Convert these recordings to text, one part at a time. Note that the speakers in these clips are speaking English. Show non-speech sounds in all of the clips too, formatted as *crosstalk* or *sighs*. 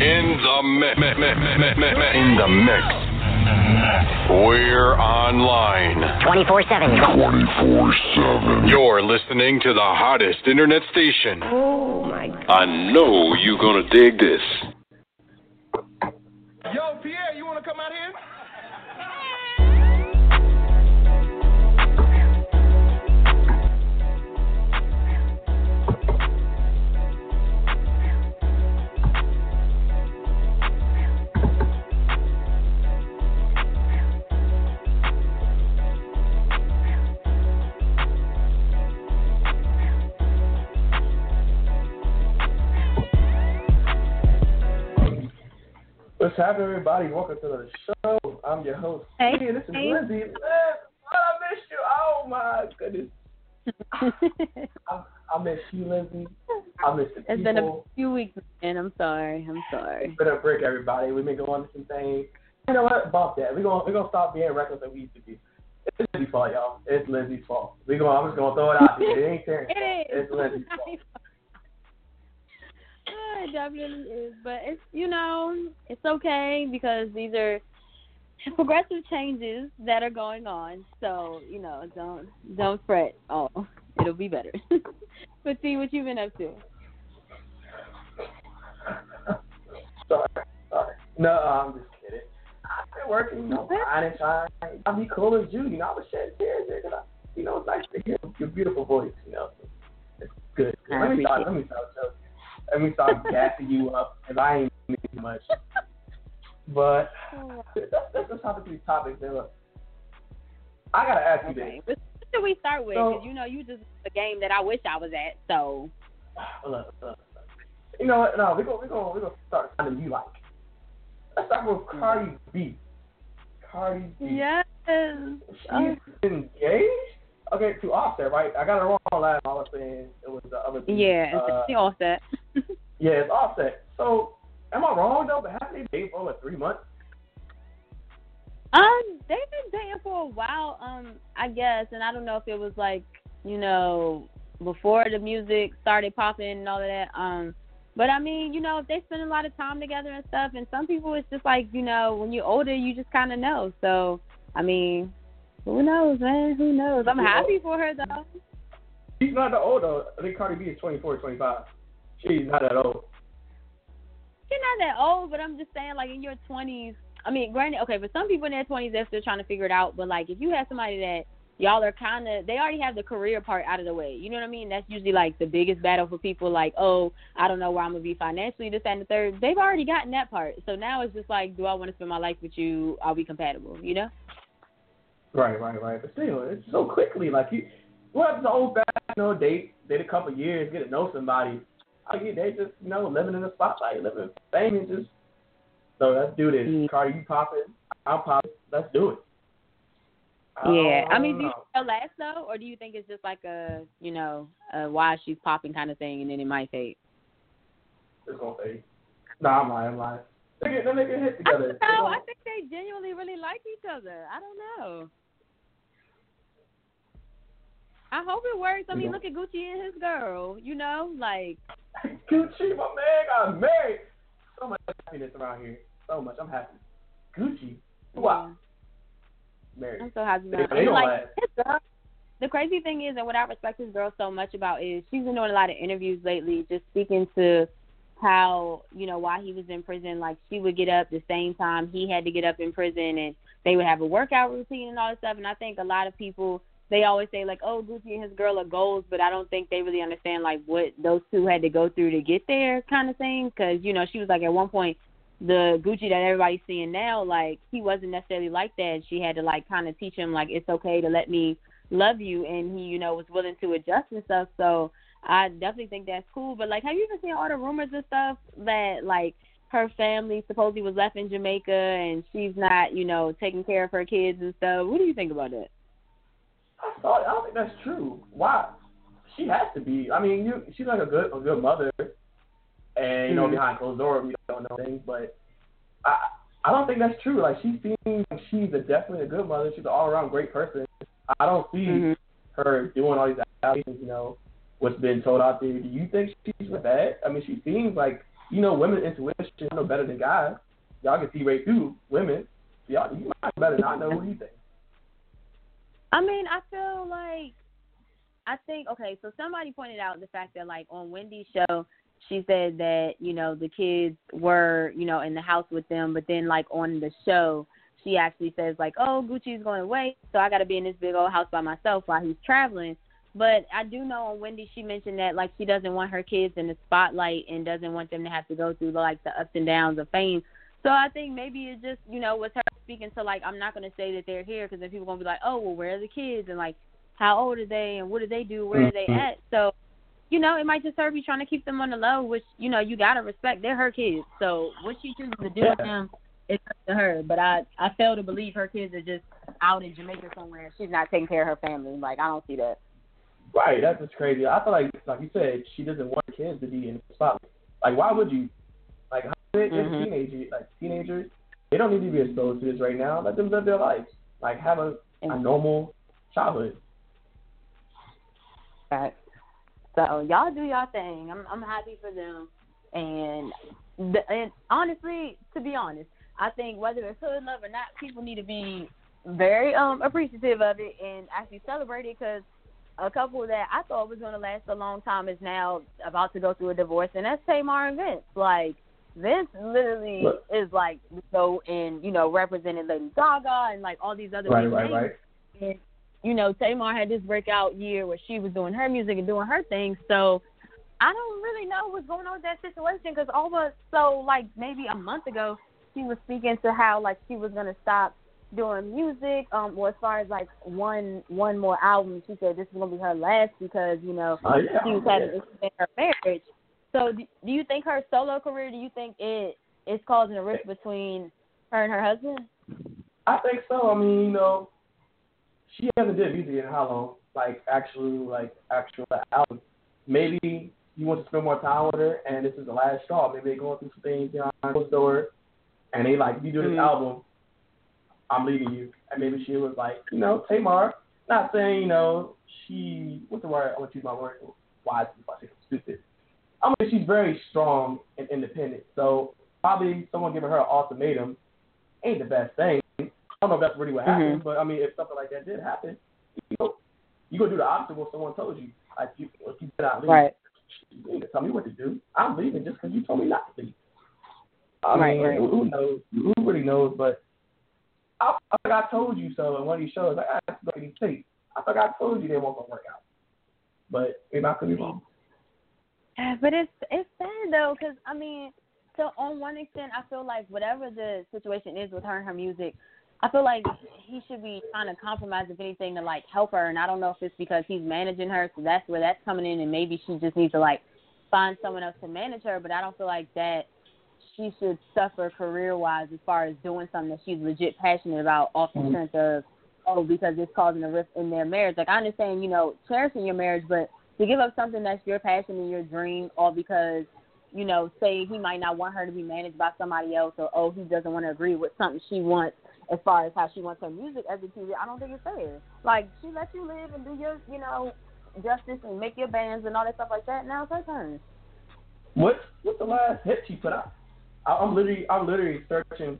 In the mix. In the mix. We're online. 24 7. 24 7. You're listening to the hottest internet station. Oh, my God. I know you're going to dig this. What's happening, everybody? Welcome to the show. I'm your host. Hey. Hey, this is Hey. Lindsay. Man, I missed you. Oh my goodness. *laughs* I, I miss you, Lindsay. I miss the it's people. been a few weeks, and I'm sorry. I'm sorry. It's been a break, everybody. We've been going to some things. You know what? Bump that. We're gonna we're gonna stop being reckless like we used to be. It's Lindsay's fault, y'all. It's Lindsay's fault. We going I'm just gonna throw it out there. It ain't Terrence's *laughs* fault. It is. It's Lindsay's fault. *laughs* It definitely is, but it's you know it's okay because these are progressive changes that are going on. So you know don't don't fret. Oh, it'll be better. *laughs* but see what you've been up to. sorry, sorry. No, I'm just kidding. I've been working, you know, trying and trying. I'll be cool as you. You know, I was shedding tears there because, you know, it's nice to hear your beautiful voice, you know. It's good. good. I Let me start, let me start joking. Let me start gassing you up because I ain't need much. *laughs* But let's, let's just hop into these topics. Man. Look, I got to ask you Okay. this. What should we start with? So- you know you just a game that I wish I was at. So Look, *sighs* look, look. You know what? No, we're going we're gonna, we're gonna start something you like. Let's start with Cardi B. Cardi B. yes. She's engaged? Okay, to Offset, right? I got it wrong last. I was saying it was the other dude. Yeah, Uh, she all set. yeah, it's Offset. So, am I wrong, though? But haven't they dated for like three months? Um, they've been dating for a while, um, I guess, and I don't know if it was like, you know, before the music started popping and all of that. Um, but I mean, you know, if they spend a lot of time together and stuff, and some people it's just like, you know, when you're older, you just kind of know. So, I mean, who knows, man? Who knows? I'm happy for her though. She's not that old, though. I think Cardi B is 24, 25. She's not that old. She's not that old, but I'm just saying, like in your 20s. I mean, granted, okay, but some people in their 20s they're still trying to figure it out. But like, if you have somebody that y'all are kind of, they already have the career part out of the way. You know what I mean? That's usually like the biggest battle for people. Like, oh, I don't know where I'm gonna be financially, this and the third. They've already gotten that part. So now it's just like, do I want to spend my life with you? Are we compatible? You know? Right, right, right. But still, it's so quickly. Like, you, what if the old fashioned, you know, date, date a couple years, get to know somebody. They just, you know, living in the spotlight, living in fame, and just. So let's do this. Mm. Cardi, you popping? I'm popping. Let's do it. yeah. I mean, do you think last though, or do you think it's just like a, you know, a why she's popping kind of thing, and then it might fade? It's gonna fade. Nah, I'm lying. I'm lying. They get, they get hit together. I don't know. I think they genuinely really like each other. I don't know. I hope it works. I mean, Yeah. look at Gucci and his girl. You know, like Gucci, my man got married. So much happiness around here. So much. I'm happy. Gucci. Wow. Married. I'm so happy about it. don't Like the crazy thing is, and what I respect this girl so much about is she's been doing a lot of interviews lately, just speaking to how you know why he was in prison. Like she would get up the same time he had to get up in prison, and they would have a workout routine and all this stuff. And I think a lot of people they always say like, oh, Gucci and his girl are goals, but I don't think they really understand like what those two had to go through to get there, kind of thing. Because you know she was like at one point the Gucci that everybody's seeing now, like he wasn't necessarily like that. She had to like kind of teach him like it's okay to let me love you, and he you know was willing to adjust and stuff. So I definitely think that's cool. But like, have you even seen all the rumors and stuff that like her family supposedly was left in Jamaica and she's not you know taking care of her kids and stuff? What do you think about that? I thought I don't think that's true. Why? She has to be. I mean, you she's like a good a good mother, and you know Mhm. behind closed doors we don't know things, but I I don't think that's true. Like she seems like she's a, definitely a good mother. She's an all around great person. I don't see Mhm. her doing all these allegations. You know what's been told out there. Do you think she's bad? I mean, she seems like you know women's intuition know better than guys. Y'all can see right through women. Y'all, you might better not know. What you think? I mean, I feel like I think okay. So somebody pointed out the fact that like on Wendy's show, she said that you know the kids were you know in the house with them, but then like on the show, she actually says like, oh, Gucci's going away, so I got to be in this big old house by myself while he's traveling. But I do know on Wendy she mentioned that like she doesn't want her kids in the spotlight and doesn't want them to have to go through like the ups and downs of fame. So I think maybe it just you know was her speaking to like I'm not gonna say that they're here because then people gonna be like oh well where are the kids and like how old are they and what do they do where are they mm-hmm. at so you know it might just her be trying to keep them on the low which you know you gotta respect they're her kids so what she chooses to do yeah. with them it's up to her but I I fail to believe her kids are just out in Jamaica somewhere she's not taking care of her family like I don't see that. Right, that's just crazy. I feel like, like you said, she doesn't want kids to be in the spotlight. Like, why would you? Like, mm-hmm. teenagers, like teenagers, they don't need to be exposed to this right now. Let them live their life. Like, have a, a normal childhood. Right. So y'all do y'all thing. I'm I'm happy for them, and the, and honestly, to be honest, I think whether it's hood love or not, people need to be very um appreciative of it and actually celebrate it because a couple that I thought was going to last a long time is now about to go through a divorce, and that's Tamar and Vince. Like Vince literally Look. is like so in you know representing Lady Gaga and like all these other right, right. Right. And you know Tamar had this breakout year where she was doing her music and doing her thing. So I don't really know what's going on with that situation because all but so like maybe a month ago she was speaking to how like she was gonna stop doing music, um, or as far as like one one more album, she said this is gonna be her last because you know uh, yeah, she was having issues in her marriage. So, do, do you think her solo career? Do you think it is causing a rift between her and her husband? I think so. I mean, you know, she hasn't did music in how long? Like actual, like actual album. Maybe you want to spend more time with her, and this is the last straw. Maybe they're going through some things, you know, closed door, and they like, you do this mm-hmm. album, I'm leaving you. And maybe she was like, you know, Tamar, not saying, you know, she, what's the word? I want to use my word wise if I say stupid. I mean, she's very strong and independent. So probably someone giving her an ultimatum ain't the best thing. I don't know if that's really what happened, mm-hmm. but I mean, if something like that did happen, you know, you go do the opposite what someone told you. Like you, if you said I leave, right. you to tell me what to do. I'm leaving just because you told me not to leave. I right, mean, right. who knows? Who really knows? But I, I think I told you so in one of these shows. Like, I have to these tapes. I think I told you they weren't gonna work out. But maybe I could be wrong. *sighs* But it's it's sad though, because I mean, so on one extent, I feel like whatever the situation is with her and her music, I feel like he should be trying to compromise if anything to like help her. And I don't know if it's because he's managing her, so that's where that's coming in, and maybe she just needs to like find someone else to manage her. But I don't feel like that she should suffer career wise as far as doing something that she's legit passionate about off the mm-hmm. strength of oh because it's causing a rift in their marriage. Like I understand, you know, cherishing your marriage, but to give up something that's your passion and your dream all because you know, say he might not want her to be managed by somebody else, or oh, he doesn't want to agree with something she wants as far as how she wants her music executed. I don't think it's fair. Like she lets you live and do your, you know, justice and make your bands and all that stuff like that. Now it's her turn. What what's the last hit she put out? I'm literally I'm literally searching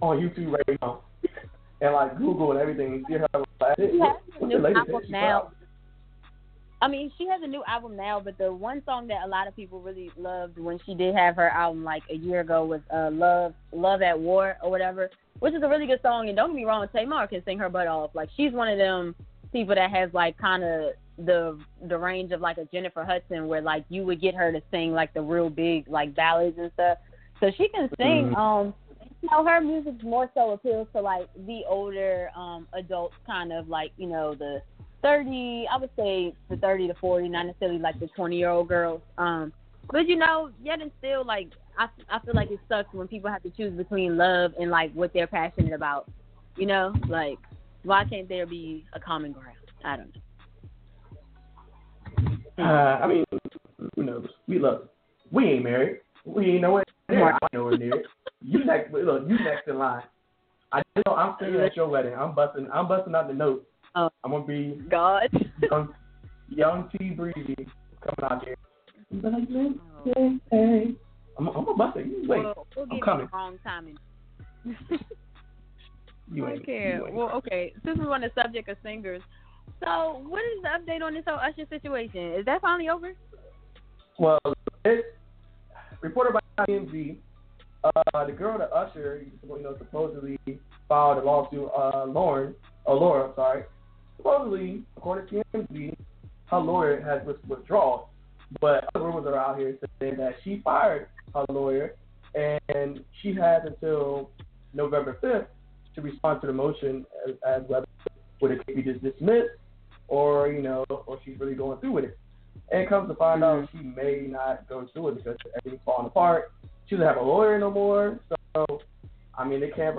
on YouTube right now and like Google and everything and see her last She has a new album now. I mean, she has a new album now, but the one song that a lot of people really loved when she did have her album like a year ago was uh Love Love at War or whatever, which is a really good song. And don't get me wrong, Tamar can sing her butt off. Like she's one of them people that has like kind of the the range of like a Jennifer Hudson, where like you would get her to sing like the real big like ballads and stuff. So she can sing. Mm-hmm. Um, you know, her music more so appeals to like the older um adults, kind of like you know the thirty. I would say the thirty to forty, not necessarily like the twenty year old girls. Um, but you know, yet and still, like I I feel like it sucks when people have to choose between love and like what they're passionate about. You know, like why can't there be a common ground? I don't know. Uh, I mean, who knows? We love. We ain't married. We ain't nowhere near. I nowhere near it. You next. Look, you next in line. I know I'm singing at your wedding. I'm busting. I'm busting out the notes. Oh, I'm gonna be God. young, young T Breezy coming out here. But like, hey, hey, I'm, I'm a bust it. You wait. We'll, we'll I'm coming. wrong timing. *laughs* you ain't. Okay. You ain't. Well, okay. Since we're on the subject of singers, so what is the update on this whole Usher situation? Is that finally over? Well, it's reported by TMZ. Uh, the girl that Usher, you know, supposedly filed a lawsuit, uh, Lauren, or Laura, sorry. Supposedly, according to TMZ, her lawyer has withdrawn. But other rumors are out here saying that she fired her lawyer, and she has until November 5th to respond to the motion as, as whether would it be just dismissed or you know, or she's really going through with it. And comes to find out, she may not go through it because everything's falling apart. She doesn't have a lawyer no more, so I mean, they can't.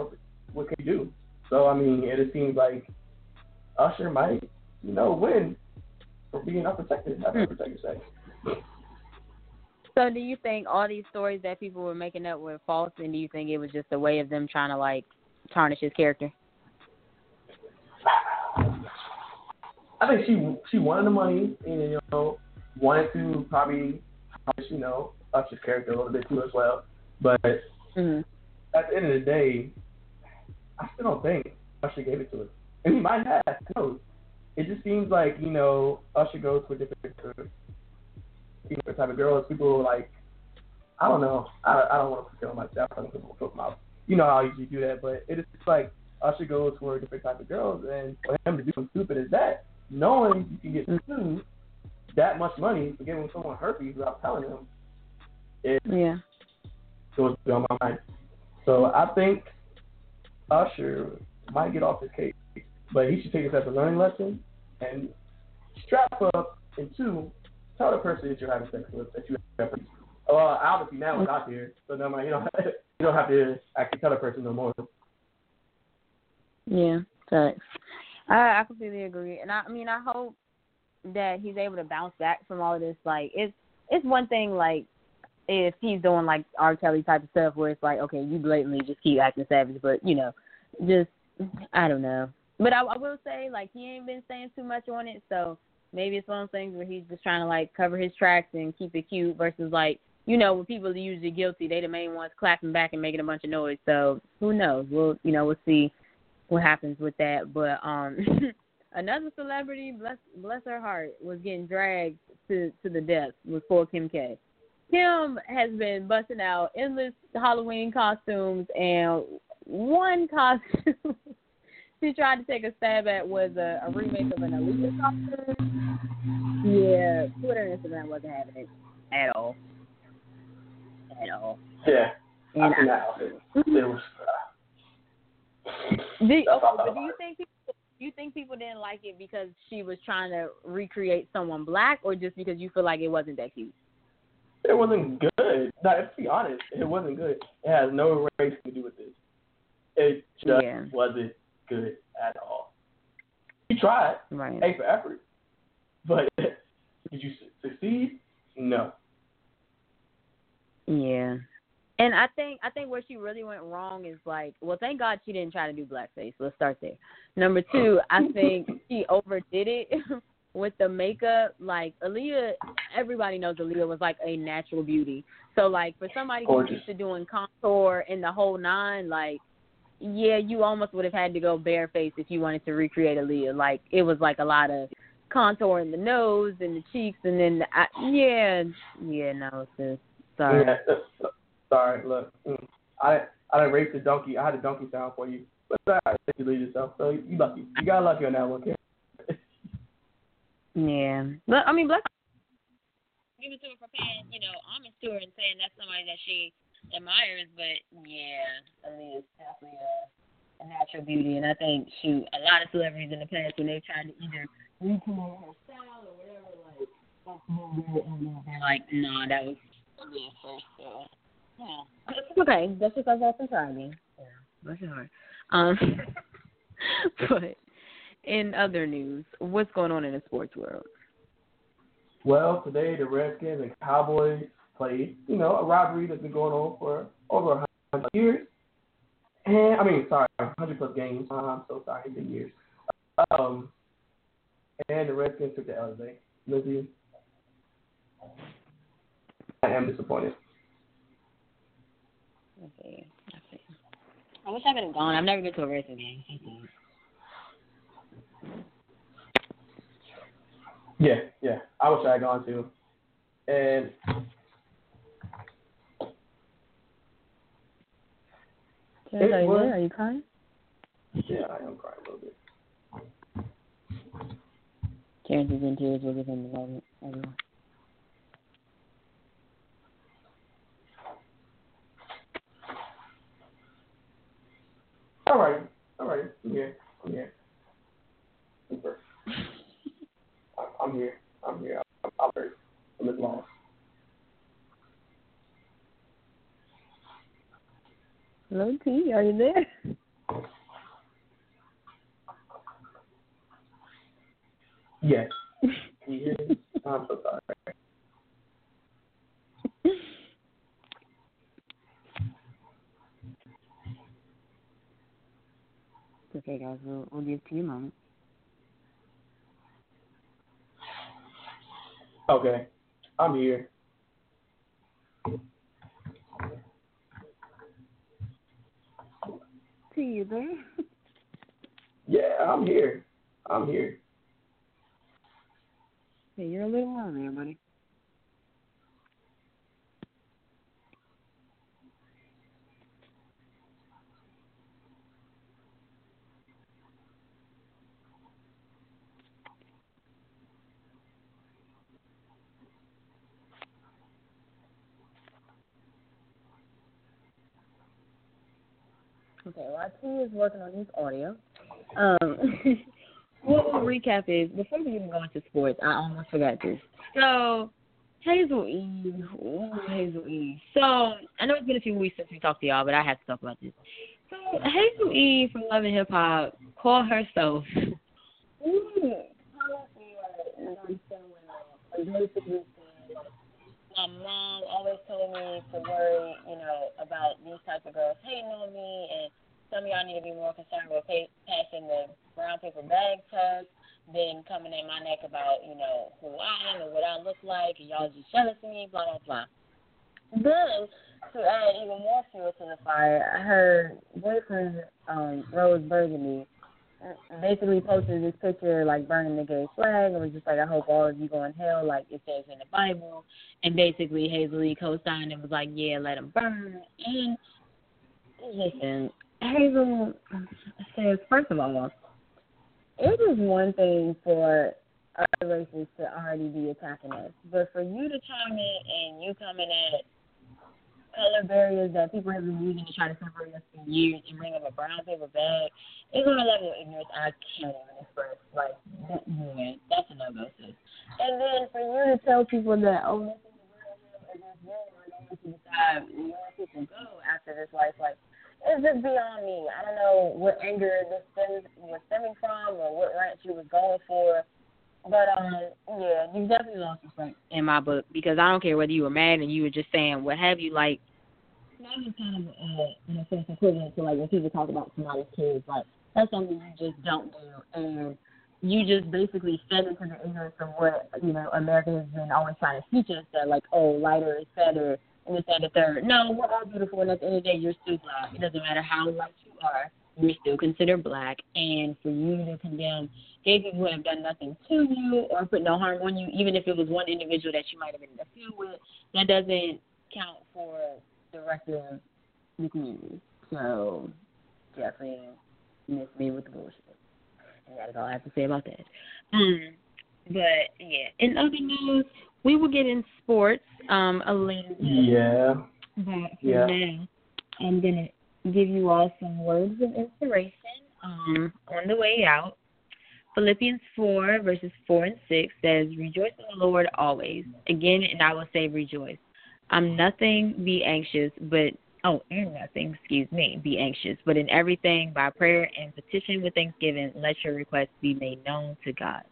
What can you do? So I mean, it, it seems like Usher might, you know, win for being unprotected, having unprotected sex. So, do you think all these stories that people were making up were false, and do you think it was just a way of them trying to like tarnish his character? I think she she wanted the money, and you know, wanted to probably, you know, Usher's character a little bit too as well. But mm-hmm. at the end of the day, I still don't think Usher gave it to her, and he might have. Who? It just seems like you know Usher goes for different different type of girls. People like, I don't know. I I don't want to tell myself. I don't want to put my, you know how I usually do that, but it is like Usher goes for different type of girls, and for him to do something stupid as that, knowing you can get sued that much money for giving someone herpes without telling them, it yeah goes beyond my mind. So I think Usher might get off his case, but he should take this as a learning lesson and strap up and two tell the person that you're having sex with that you have herpes. Well, obviously now it's out there, so no, you don't *laughs* you don't have to actually tell the person no more. Yeah, thanks. I I completely agree, and I, I mean I hope that he's able to bounce back from all of this. Like it's it's one thing like if he's doing like R. Kelly type of stuff where it's like okay you blatantly just keep acting savage, but you know just I don't know. But I, I will say like he ain't been saying too much on it, so maybe it's one of those things where he's just trying to like cover his tracks and keep it cute versus like you know when people are usually guilty they the main ones clapping back and making a bunch of noise. So who knows? We'll you know we'll see what happens with that. But um *laughs* another celebrity bless bless her heart was getting dragged to to the death with poor kim k. Kim has been busting out endless halloween costumes and one costume *laughs* she tried to take a stab at was a, a remake of an Aaliyah costume. Yeah, Twitter and Instagram wasn't having it at all. At all. Yeah. And I think that. It was. Uh, do, okay, do you think people, do you think people didn't like it because she was trying to recreate someone black, or just because you feel like it wasn't that cute? It wasn't good. Now, to be honest, it wasn't good. It has no race to do with this. It just Yeah. wasn't good at all. You tried, Right. A for effort, but *laughs* did you succeed? No. Yeah. And I think I think where she really went wrong is like, well, thank God she didn't try to do blackface. Let's start there. Number oh. two, I *laughs* think she overdid it *laughs* with the makeup. Like Aaliyah, everybody knows Aaliyah was like a natural beauty. So like for somebody who's used to doing contour and the whole nine, like yeah, you almost would have had to go bareface if you wanted to recreate Aaliyah. Like it was like a lot of contour in the nose and the cheeks, and then the, I, yeah, yeah, no, sis, sorry. Yeah. Sorry, look. mm, I I erased the donkey. I had a donkey sound for you, but I you leave yourself. So you lucky. You got lucky on that one, kid. Yeah, but I mean, Black. Give it to her for paying, you know, homage to her and saying that's somebody that she admires. But yeah, I mean, it's definitely a, a natural beauty, and I think shoot, a lot of celebrities in the past when they tried to either recreate her style or whatever, like they're like, nah, that was Aaliyah first. So yeah, it's okay. That's just us often trying. Yeah, bless your heart. Um, *laughs* but in other news, what's going on in the sports world? Well, today the Redskins and Cowboys played. You know, a rivalry that's been going on for over a hundred years. And I mean, sorry, hundred plus games. Uh, I'm so sorry, it's been years. Um, and the Redskins took the L today. Lizzie, I am disappointed. see. I wish I could have gone. I've never been to a racing game. Yeah, yeah. I wish I had gone to. And Terrence, are you was, there? Are you crying? Yeah, I am crying a little bit. Terrence is in tears. We'll give him a moment. Everyone. All right, all right. I'm here. I'm here. Super. I'm here. I'm here. I'm, I'm hurt. I'm at lost. Hello, T. Are you there? Yes. yes. *laughs* I'm so sorry. Okay, guys, we'll, we'll give to you a moment. Okay, I'm here. See you there? *laughs* Yeah, I'm here. I'm here. Hey, you're a little low there, buddy. Okay, while T is working on his audio, um, *laughs* what we'll recap is before we even go into sports, I almost forgot this. So Hazel E, Ooh, Hazel E. So I know it's been a few weeks since we talked to y'all, but I have to talk about this. So Hazel E from Love and Hip Hop called herself. Ooh, my mom always told me to worry, you know, about these types of girls hating on me, and some of y'all need to be more concerned with pay, passing the brown paper bag test than coming in my neck about, you know, who I am and what I look like, and y'all just jealous of me, blah blah blah. Then to add even more fuel to the fire, her boyfriend, um, Rose Burgundy, basically posted this picture like burning the gay flag and was just like, I hope all of you go in hell like it says in the Bible. And basically Hazel Lee co-signed and was like, yeah, let them burn. And listen, Hazel says, first of all, it is one thing for other races to already be attacking us, but for you to chime in and you coming at color barriers that people have been using to try to separate us for years and bring up a brown paper bag is on a level of ignorance I can't even express. Like, that, yeah, that's a no-go, sis. And then for you to tell people that, oh, this is the real him or this decide where people go after this life, like, it's just beyond me. I don't know what anger this stems, was stemming from or what rant she was going for. But um, yeah, you definitely lost respect in my book because I don't care whether you were mad and you were just saying what have you. Like that was kind of uh, in a sense equivalent to like when people talk about somebody's kids. Like that's something you just don't do, and you just basically fed into the ignorance of what you know America has been always trying to teach us that like oh lighter is better and this and the third. No, we're all beautiful, and at the end of the day, you're still black. It doesn't matter how light you are, you're still considered black, and for you to condemn gay people who have done nothing to you or put no harm on you, even if it was one individual that you might have been in a field with, that doesn't count for the rest of the community. So definitely miss me with the bullshit. And that's all I have to say about that. Um, but yeah, in other news, we will get in sports um a bit. Yeah. But yeah. now, I'm gonna give you all some words of inspiration um on the way out. Philippians 4, verses 4 and 6 says, Rejoice in the Lord always. Again, and I will say rejoice. I'm nothing, be anxious, but, oh, and nothing, excuse me, be anxious, but in everything, by prayer and petition with thanksgiving, let your requests be made known to God.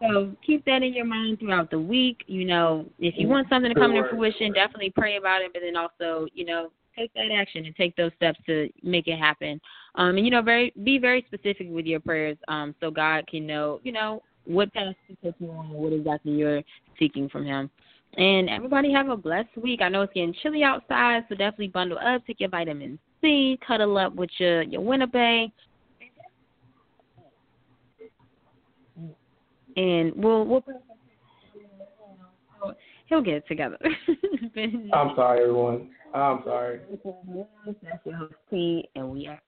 So keep that in your mind throughout the week. You know, if you want something to come to fruition, definitely pray about it, but then also, you know, take that action and take those steps to make it happen. Um, and you know, very be very specific with your prayers, um, so God can know, you know, what path to take you on, what exactly you're seeking from Him. And everybody have a blessed week. I know it's getting chilly outside, so definitely bundle up, take your vitamin C, cuddle up with your your Winnebago. And we'll we'll he'll get it together. *laughs* I'm sorry, everyone. Oh, I'm sorry. That's your host T, and we are